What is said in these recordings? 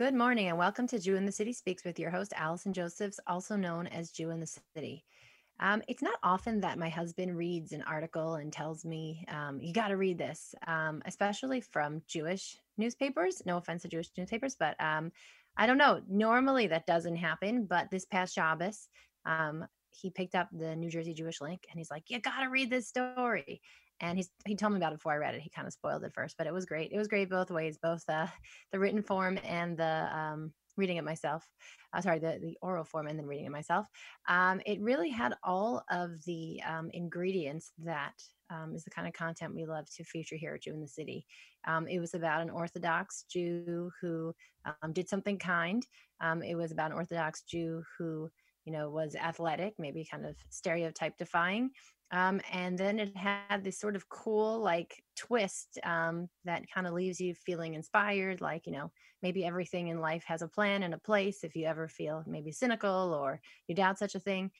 Good morning and welcome to Jew in the City Speaks with your host, Allison Josephs, also known as Jew in the City. Um, it's not often that my husband reads an article and tells me, um, you got to read this, um, especially from Jewish newspapers. No offense to Jewish newspapers, but um, I don't know. Normally that doesn't happen, but this past Shabbos, um, he picked up the New Jersey Jewish Link and he's like, you got to read this story and he's he told me about it before I read it. He kind of spoiled it first, but it was great. It was great both ways, both uh, the written form and the um, reading it myself. Uh, sorry, the the oral form and then reading it myself. Um, it really had all of the um, ingredients that um, is the kind of content we love to feature here at Jew in the City. Um, it was about an Orthodox Jew who um, did something kind. It was about an Orthodox Jew who you know was athletic, maybe kind of stereotype defying, um, and then it had this sort of cool like twist um, that kind of leaves you feeling inspired like you know maybe everything in life has a plan and a place if you ever feel maybe cynical or you doubt such a thing.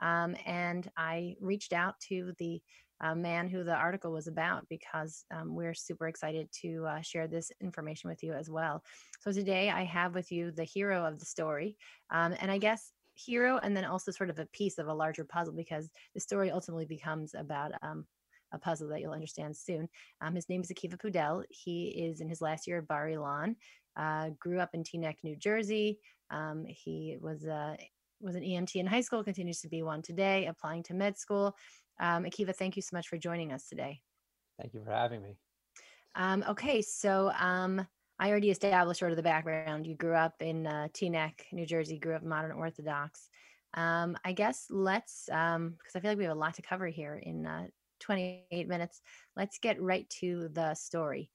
Um, and i reached out to the uh, man who the article was about because um, we're super excited to uh, share this information with you as well. So today i have with you the hero of the story um, and i guess hero and then also sort of a piece of a larger puzzle because the story ultimately becomes about um, a puzzle that you'll understand soon. Um, his name is Akiva Pudell. He is in his last year at Bar Ilan. Uh, grew up in Teaneck, New Jersey. Um, he was uh, was an EMT in high school, continues to be one today, applying to med school. Um, Akiva, thank you so much for joining us today. Thank you for having me. Um, okay, so um, I already established sort of the background. You grew up in uh, Teaneck, New Jersey, grew up modern Orthodox. Um, I guess let's, because um, I feel like we have a lot to cover here in uh, 28 minutes. Let's get right to the story.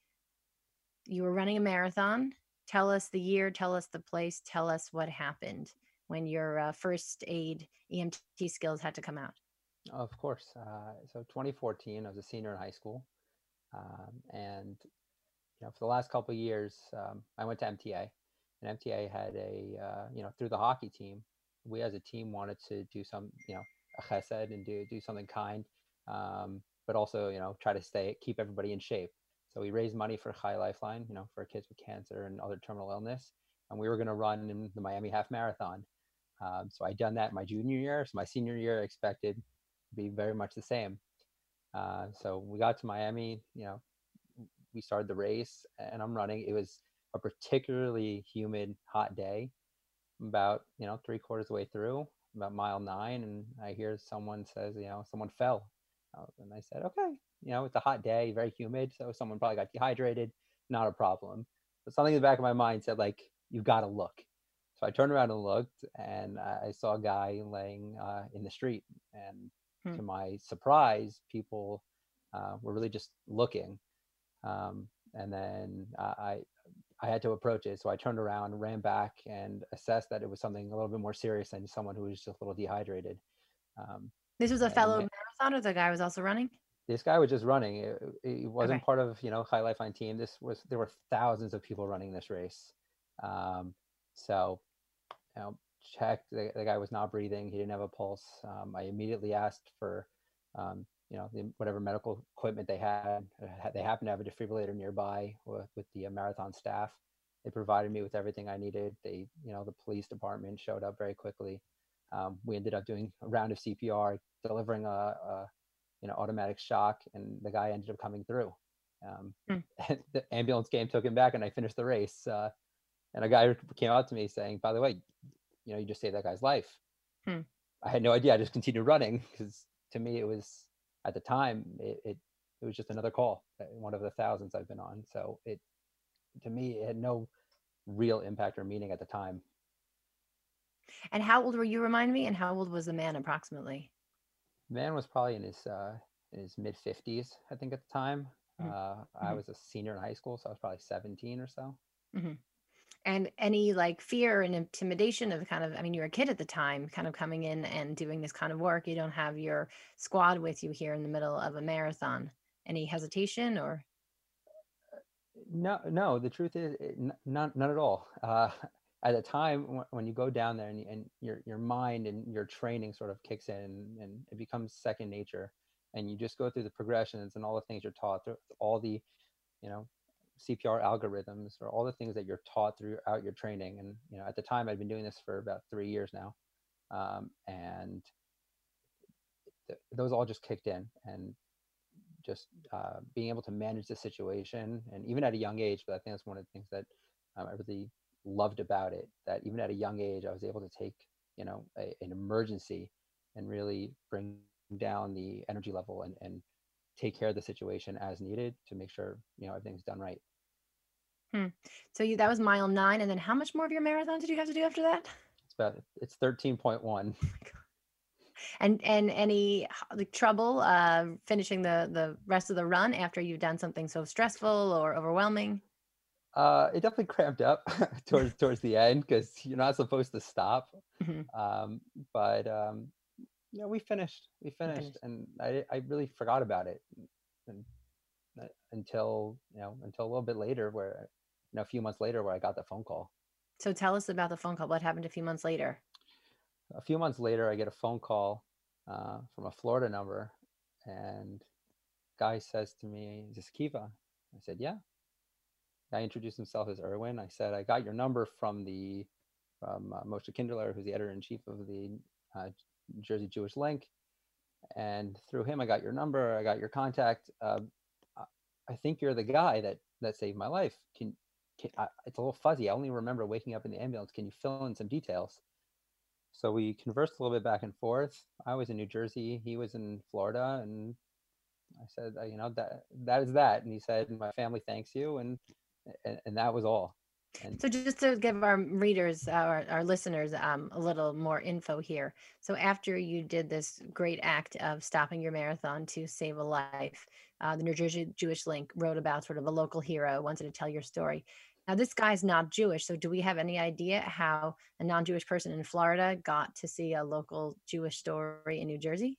You were running a marathon. Tell us the year, tell us the place, tell us what happened when your uh, first aid EMT skills had to come out. Of course. Uh, so 2014, I was a senior in high school. Um, and you know, for the last couple years, um, I went to MTA, and MTA had a, uh, you know, through the hockey team, we as a team wanted to do some, you know, a chesed and do do something kind, um, but also, you know, try to stay keep everybody in shape. So we raised money for Chai Lifeline, you know, for kids with cancer and other terminal illness, and we were going to run in the Miami Half Marathon. Um, so I done that my junior year. So my senior year I expected to be very much the same. Uh, so we got to Miami, you know, we started the race and I'm running. It was a particularly humid, hot day. About you know three quarters of the way through, about mile nine, and I hear someone says, you know, someone fell, and I said, okay, you know, it's a hot day, very humid, so someone probably got dehydrated, not a problem. But something in the back of my mind said, like, you've got to look. So I turned around and looked, and I saw a guy laying uh, in the street, and hmm. to my surprise, people uh, were really just looking um, and then I I had to approach it, so I turned around, ran back, and assessed that it was something a little bit more serious than someone who was just a little dehydrated. Um, this was a fellow marathoner. The guy was also running. This guy was just running. It, it wasn't okay. part of you know Chai Lifeline team. This was there were thousands of people running this race. Um, so, you know, checked. The, the, guy was not breathing. He didn't have a pulse. Um, I immediately asked for um, you know, the, whatever medical equipment they had. Uh, they happened to have a defibrillator nearby with, with the uh, marathon staff. They provided me with everything I needed. They, you know, the police department showed up very quickly. Um, we ended up doing a round of CPR, delivering a, a, you know, automatic shock, and the guy ended up coming through. Um, mm. the ambulance came, took him back, and I finished the race. Uh, and a guy came out to me saying, "By the way, you know, you just saved that guy's life." Hmm. I had no idea. I just continued running because to me it was at the time it, it, it was just another call uh, one of the thousands i've been on. So it to me it had no real impact or meaning at the time. And how old were you remind me? And how old was the man approximately? Man was probably in his uh in his mid 50s i think at the time. Mm-hmm. uh i mm-hmm. was a senior in high school so i was probably 17 or so. Mm-hmm and any like fear and intimidation of kind of i mean you're a kid at the time kind of coming in and doing this kind of work. You don't have your squad with you here in the middle of a marathon. Any hesitation or? No no the truth is not none at all. Uh, at the time when you go down there and, and your your mind and your training sort of kicks in and it becomes second nature and you just go through the progressions and all the things you're taught all the you know CPR algorithms or all the things that you're taught throughout your training. And you know, at the time, I'd been doing this for about three years now, um, and th- those all just kicked in. And just uh, being able to manage the situation, and even at a young age. But I think that's one of the things that um, I really loved about it. That even at a young age, I was able to take you know a, an emergency and really bring down the energy level and, and take care of the situation as needed to make sure you know everything's done right. Hmm. So you that was mile nine, and then how much more of your marathon did you have to do after that? It's about it's thirteen point one. and and any like trouble uh finishing the the rest of the run after you've done something so stressful or overwhelming uh it definitely cramped up towards towards the end because you're not supposed to stop Mhm. um but um yeah we finished we finished, finished. and i i really forgot about it and, uh, until you know until a little bit later where you know a few months later where i got the phone call so tell us about the phone call what happened a few months later a few months later, I get a phone call uh, from a Florida number, and guy says to me, "Is this Kiva?" I said, "Yeah." Guy introduced himself as Erwin. I said, "I got your number from the from uh, Moshe Kinderlehrer, who's the editor in chief of the uh, Jersey Jewish Link, and through him, I got your number. I got your contact. Uh, I think you're the guy that that saved my life. Can, can I, it's a little fuzzy. I only remember waking up in the ambulance. Can you fill in some details?" So we conversed a little bit back and forth. I was in New Jersey, he was in Florida, and I said, uh, you know, that that is that. And he said, my family thanks you, and and, and that was all. And so just to give our readers our, our listeners um, a little more info here so after you did this great act of stopping your marathon to save a life uh, the new jersey jewish link wrote about sort of a local hero wanted to tell your story now, this guy's not Jewish. So, do we have any idea how a non Jewish person in Florida got to see a local Jewish story in New Jersey?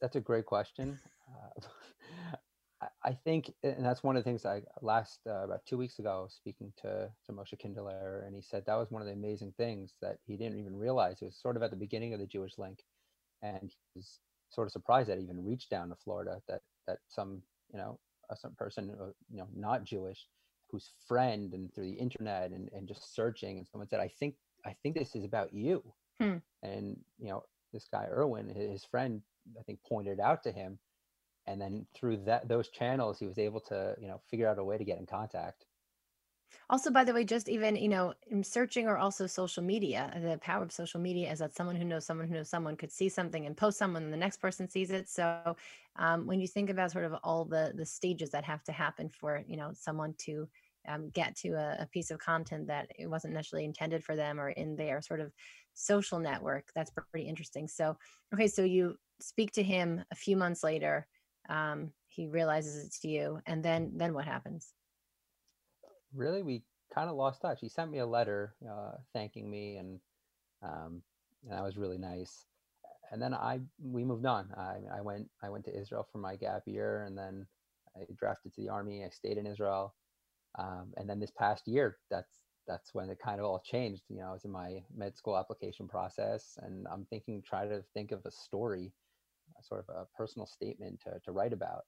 That's a great question. Uh, I think, and that's one of the things I last uh, about two weeks ago speaking to to Moshe Kinderlehrer, and he said that was one of the amazing things that he didn't even realize. It was sort of at the beginning of the Jewish Link, and he was sort of surprised that he even reached down to Florida. That that some you know some person you know not Jewish whose friend and through the internet and, and just searching and someone said I think I think this is about you hmm. and you know this guy Erwin, his friend I think pointed out to him and then through that those channels he was able to you know figure out a way to get in contact also, by the way, just even, you know, in searching or also social media, the power of social media is that someone who knows someone who knows someone could see something and post someone and the next person sees it. So um, when you think about sort of all the the stages that have to happen for, you know, someone to um, get to a, a piece of content that it wasn't necessarily intended for them or in their sort of social network, that's pretty interesting. So, okay, so you speak to him a few months later. Um, he realizes it's to you, and then then what happens? Really we kind of lost touch. He sent me a letter uh, thanking me, and um, and that was really nice. And then I we moved on. I I went I went to Israel for my gap year, and then I drafted to the army. I stayed in Israel, um, and then this past year, that's that's when it kind of all changed. You know, I was in my med school application process, and I'm thinking, try to think of a story, sort of a personal statement to to write about.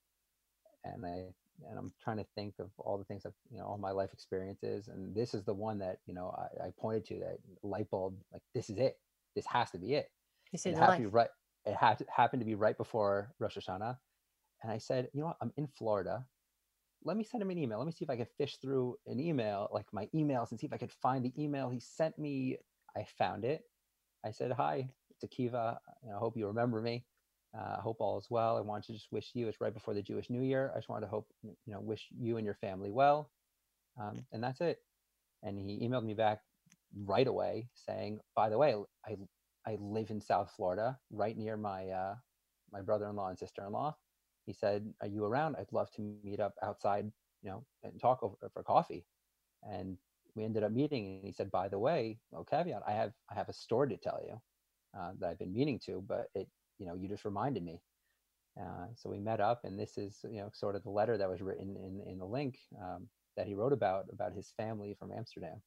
And I and I'm trying to think of all the things that you know all my life experiences, and this is the one that you know I, I pointed to that light bulb. Like this is it. This has to be it. You said it the happened to be right. It had to, happened to be right before Rosh Hashanah, and I said, you know what? I'm in Florida. Let me send him an email. Let me see if I can fish through an email, like my emails, and see if I could find the email he sent me. I found it. I said, hi, it's Akiva. I hope you remember me. Uh, I hope all is well. I want to just wish you. It's right before the Jewish New Year. I just want to hope you know wish you and your family well, um, and that's it. And he emailed me back right away saying, "By the way, I I live in South Florida, right near my uh, my brother-in-law and sister-in-law." He said, "Are you around? I'd love to meet up outside, you know, and talk over for coffee." And we ended up meeting, and he said, "By the way, well, caveat: I have I have a story to tell you uh, that I've been meaning to, but it you know, you just reminded me. Uh, so we met up, and this is, you know, sort of the letter that was written in in the link um, that he wrote about about his family from Amsterdam.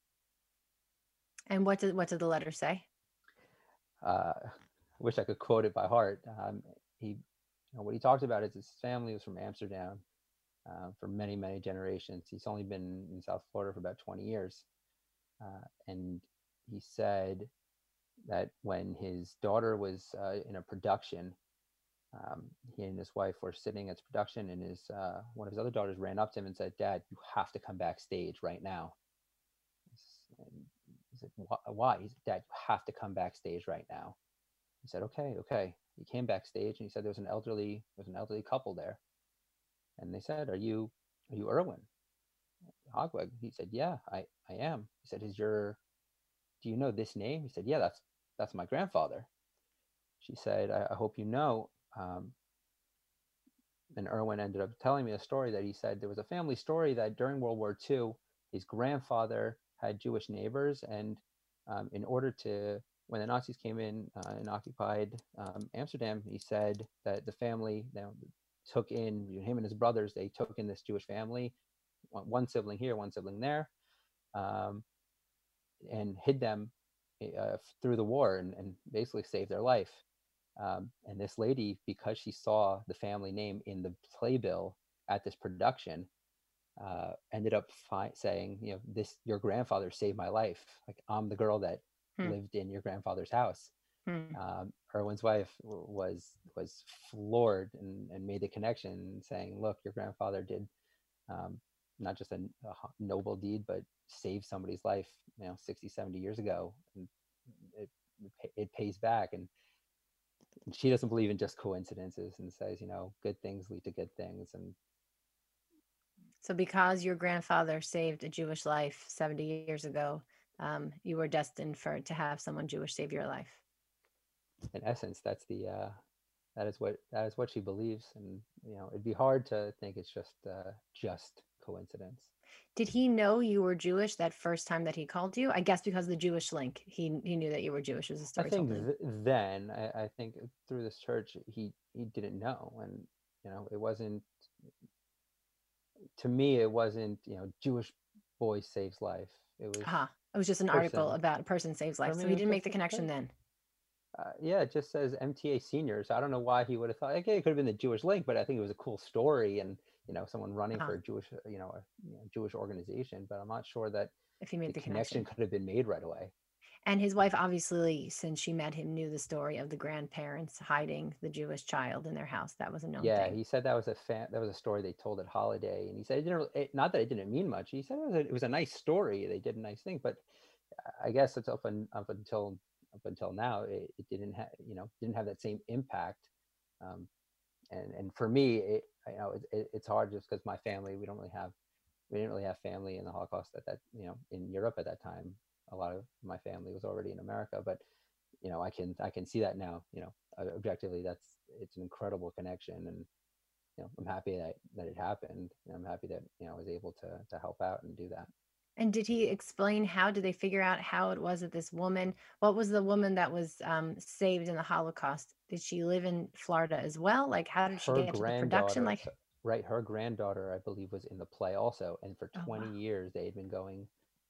And what did what did the letter say? Uh, I wish I could quote it by heart. Um, he, you know, what he talked about is his family was from Amsterdam, uh, for many, many generations. He's only been in South Florida for about 20 years. Uh, and he said that when his daughter was uh, in a production, um, he and his wife were sitting at production, and his uh, one of his other daughters ran up to him and said, "Dad, you have to come backstage right now." He said, "Why?" He said, "Dad, you have to come backstage right now." He said, "Okay, okay." He came backstage, and he said there was an elderly, there was an elderly couple there, and they said, "Are you, are you Erwin Hogweg?" He said, "Yeah, I, I am." He said, "Is your, do you know this name?" He said, "Yeah, that's, that's my grandfather." She said, I, I hope you know, um, and Erwin ended up telling me a story that he said there was a family story that during World War II, his grandfather had Jewish neighbors, and um, in order to, when the Nazis came in uh, and occupied um, Amsterdam, he said that the family know, took in him and his brothers. They took in this Jewish family, one sibling here, one sibling there, um, and hid them uh, through the war, and, and basically saved their life. Um, and this lady, because she saw the family name in the playbill at this production, uh, ended up fi- saying, you know, this your grandfather saved my life. Like I'm the girl that hmm. lived in your grandfather's house. Hmm. Um, Erwin's wife was was floored and, and made the connection, saying, "Look, your grandfather did um, not just a, a, noble deed, but save somebody's life, you know, 60, 70 years ago, and it it pays back." And she doesn't believe in just coincidences and says, you know, good things lead to good things. And so, because your grandfather saved a Jewish life 70 years ago, um, you were destined for to have someone Jewish save your life. In essence, that's the uh, that is what that is what she believes, and you know, it'd be hard to think it's just uh, just coincidence. Did he know you were Jewish that first time that he called you? I guess because the Jewish link, he he knew that you were Jewish. As a story I think th- then, I, I, think through this church, he he didn't know, and you know, it wasn't. To me, it wasn't you know Jewish boy saves life. It was. Uh-huh. It was just an person. article about a person saves life, so he didn't make the connection then. Uh, yeah, it just says MTA seniors. I don't know why he would have thought. Okay, it could have been the Jewish link, but I think it was a cool story, and you know someone running uh-huh. for a Jewish uh, you know, a, you know, Jewish organization, but I'm not sure that if he made the, the connection, connection could have been made right away. And his wife, obviously, since she met him, knew the story of the grandparents hiding the Jewish child in their house. That was a known yeah, thing. he said that was a fan, that was a story they told at holiday, and he said it didn't. It, not that it didn't mean much. He said it was a, it was a nice story. They did a nice thing, but I guess it's up, and, up until up until now, it, it didn't have you know didn't have that same impact. Um, and and for me, it, you know, it, it, it's hard just because my family, we don't really have, we didn't really have family in the Holocaust at that, you know, in Europe at that time. A lot of my family was already in America, but you know, I can I can see that now. You know, objectively, that's it's an incredible connection, and you know, I'm happy that that it happened. I'm happy that you know I was able to to help out and do that. And did he explain how did they figure out how it was that this woman, what was the woman that was um, saved in the Holocaust? Did she live in Florida as well? Like, how did she her get to the production? Like, right, her granddaughter, I believe, was in the play also, and for 20 oh, wow. years they had been going,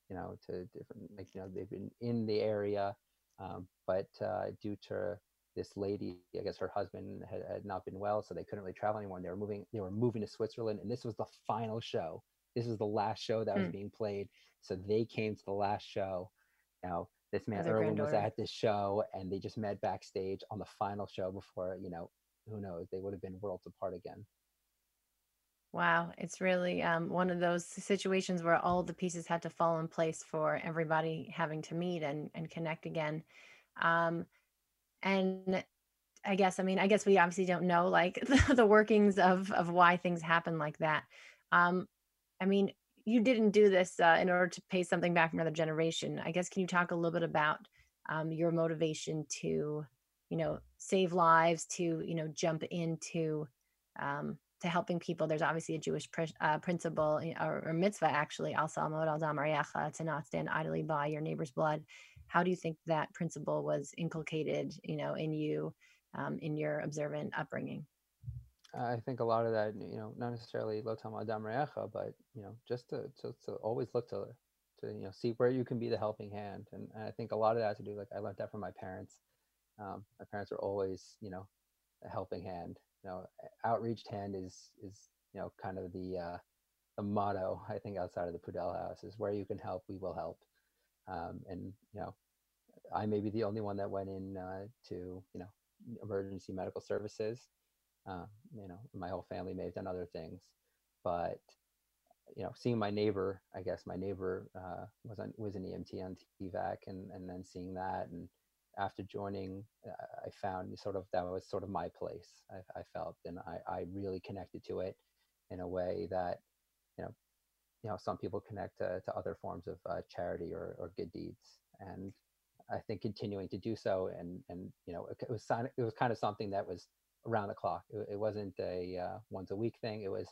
you know, to different, like, you know, they've been in the area, um, but uh, due to this lady, I guess her husband had, had not been well, so they couldn't really travel anymore. And they were moving, they were moving to Switzerland, and this was the final show this is the last show that was mm. being played. So they came to the last show. Now, this man Erwin was at this show and they just met backstage on the final show before, you know, who knows, they would have been worlds apart again. Wow, it's really um, one of those situations where all the pieces had to fall in place for everybody having to meet and, and connect again. Um, and I guess, I mean, I guess we obviously don't know like the, the workings of, of why things happen like that. Um, I mean, you didn't do this uh, in order to pay something back from another generation. I guess can you talk a little bit about um, your motivation to, you know, save lives, to you know, jump into um, to helping people? There's obviously a Jewish pr- uh, principle or, or, mitzvah, actually, lo ta'amod al dam re'echa, to not stand idly by your neighbor's blood. How do you think that principle was inculcated, you know, in you, um, in your observant upbringing? I think a lot of that, you know, not necessarily lotam adam re'echa, but you know, just to, to, to always look to to you know see where you can be the helping hand, and, and I think a lot of that has to do like I learned that from my parents. Um, my parents are always, you know, a helping hand. You know, outreached hand is is you know kind of the uh, the motto I think outside of the Pudell House is where you can help, we will help. Um, and you know, I may be the only one that went in uh, to you know emergency medical services. Uh, you know, my whole family may have done other things, but you know, seeing my neighbor, I guess my neighbor uh, was on, was an EMT on TVAC, and and then seeing that, and after joining, uh, I found sort of that was sort of my place. I, I felt, and I I really connected to it in a way that you know you know some people connect to, to other forms of uh, charity or, or good deeds and i think continuing to do so and and you know it, was it was kind of something that was around the clock it, it wasn't a uh, once a week thing it was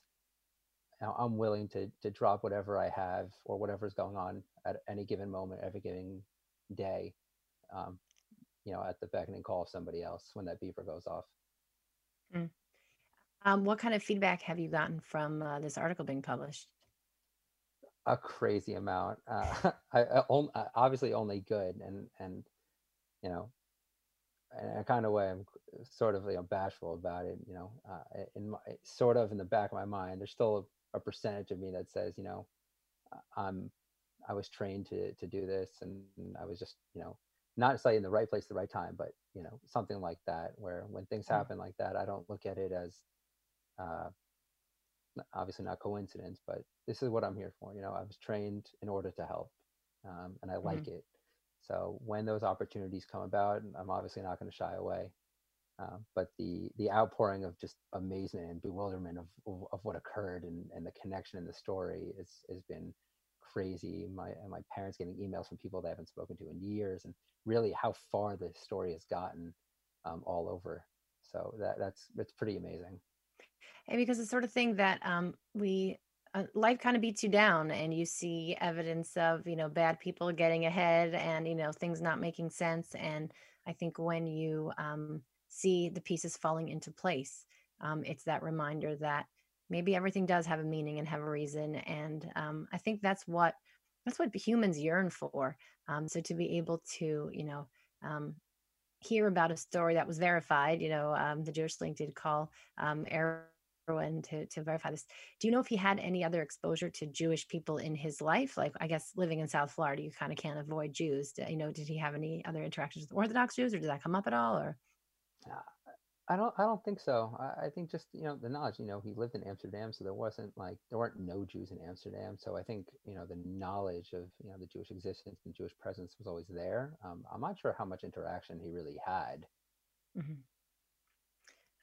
i'm willing to to drop whatever i have or whatever's going on at any given moment every given day um, you know at the beckoning call of somebody else when that beeper goes off Mm. Um, what kind of feedback have you gotten from uh, this article being published? a crazy amount. Uh, I, I uh, obviously only good, and and you know, in a kind of way, I'm sort of you know bashful about it. You know, uh, in my sort of in the back of my mind, there's still a, a percentage of me that says, you know, I'm I was trained to to do this, and, I was just you know not necessarily in the right place at the right time, but you know something like that, where when things Mm. happen like that, I don't look at it as uh, obviously not coincidence, but this is what I'm here for. You know, I was trained in order to help, um, and I Mhm. like it. So when those opportunities come about, I'm obviously not going to shy away. Um, but the the outpouring of just amazement and bewilderment of of, of what occurred and, and the connection in the story is has been crazy. My my parents getting emails from people they haven't spoken to in years, and really how far the story has gotten um, all over. So that that's it's pretty amazing. And because the sort of thing that um, we uh, life kind of beats you down, and you see evidence of you know bad people getting ahead, and you know things not making sense. And I think when you um, see the pieces falling into place, um, it's that reminder that maybe everything does have a meaning and have a reason. And um, I think that's what that's what humans yearn for. Um, so to be able to you know um, hear about a story that was verified, you know, um, the Jewish link did call um, Erwin to, to verify this. Do you know if he had any other exposure to Jewish people in his life? Like, I guess living in South Florida, you kind of can't avoid Jews. D- You know, did he have any other interactions with Orthodox Jews or did that come up at all? Or, Uh, I don't. I don't think so. I, I think just you know the knowledge. You know, he lived in Amsterdam, so there wasn't like there weren't no Jews in Amsterdam. So I think you know the knowledge of you know the Jewish existence and Jewish presence was always there. Um, I'm not sure how much interaction he really had. Mhm.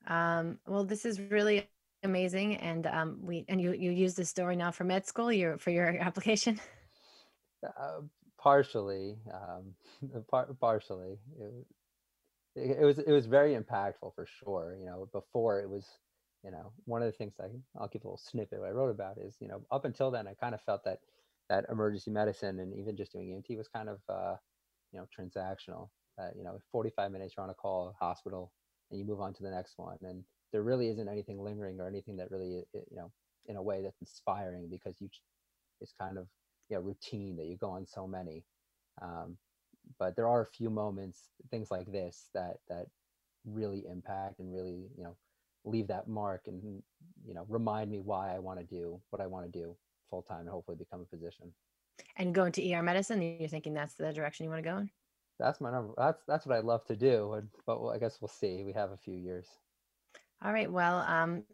um, well, this is really amazing. And um, we, and you, you use this story now for med school, your, for your application. Uh, partially, um, par- partially. It, it, was it was very impactful for sure. You know, before it was, you know, one of the things I I'll give a little snippet what I wrote about is you know up until then I kind of felt that that emergency medicine and even just doing EMT was kind of uh, you know transactional. That you know, 45 minutes you're on a call hospital and you move on to the next one, and there really isn't anything lingering or anything that really you know in a way that's inspiring because you it's kind of you know routine that you go on so many. Um, but there are a few moments things like this that that really impact and really you know leave that mark and you know remind me why i want to do what i want to do full time and hopefully become a physician and go into ER medicine, you're thinking that's the direction you want to go in? that's my number that's that's what i love to do and, but i guess we'll see we have a few years All right. Well, um,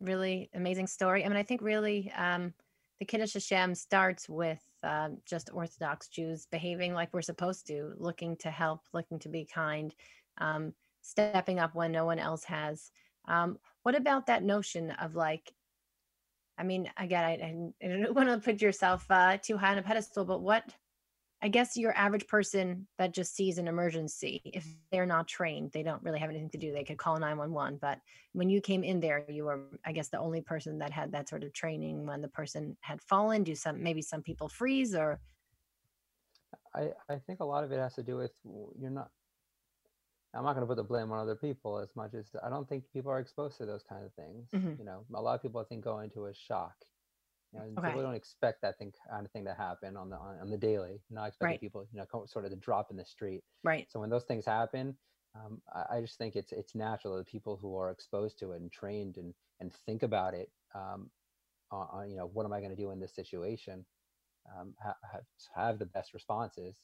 really amazing story. I mean, I think really um, the Kiddush Hashem starts with um, just Orthodox Jews behaving like we're supposed to, looking to help, looking to be kind, um, stepping up when no one else has. Um, what about that notion of like, I mean, again, I, I, I don't want to put yourself uh, too high on a pedestal, but what I guess your average person that just sees an emergency, if they're not trained, they don't really have anything to do. They could call 911. But when you came in there, you were, I guess, the only person that had that sort of training when the person had fallen. Do some, maybe some people freeze or, i i think a lot of it has to do with you're not i'm not going to put the blame on other people as much as i don't think people are exposed to those kind of things Mhm. you know a lot of people i think go into a shock you know, Okay. people don't expect that thing kind of thing to happen on the on, on the daily not expecting Right. people you know sort of to drop in the street right. So when those things happen, um, I, I just think it's it's natural that people who are exposed to it and trained and and think about it, um, on, you know what am I going to do in this situation, um, have, have the best responses.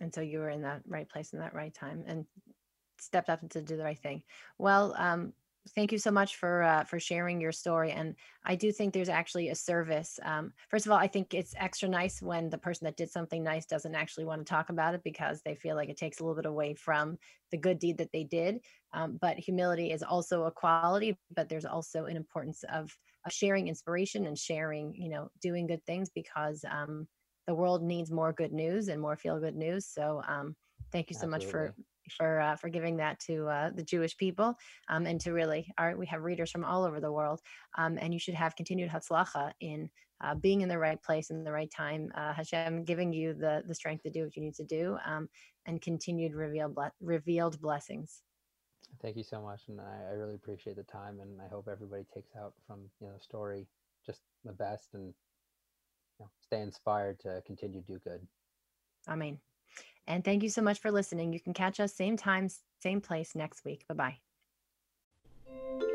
And so you were in that right place in that right time and stepped up to do the right thing. Well, um, thank you so much for uh, for sharing your story and i do think there's actually a service um, first of all i think it's extra nice when the person that did something nice doesn't actually want to talk about it because they feel like it takes a little bit away from the good deed that they did um, but humility is also a quality but there's also an importance of, of sharing inspiration and sharing you know doing good things because um, the world needs more good news and more feel good news so um, thank you so Absolutely. much for for uh, for giving that to uh, the Jewish people um, and to really our we have readers from all over the world um, and you should have continued hatzlacha in uh, being in the right place in the right time uh, Hashem giving you the the strength to do what you need to do um, and continued revealed revealed blessings. Thank you so much, and I, I really appreciate the time, and I hope everybody takes out from you know the story just the best and you know, stay inspired to continue to do good. Amen. And thank you so much for listening. You can catch us same time, same place next week. Bye bye.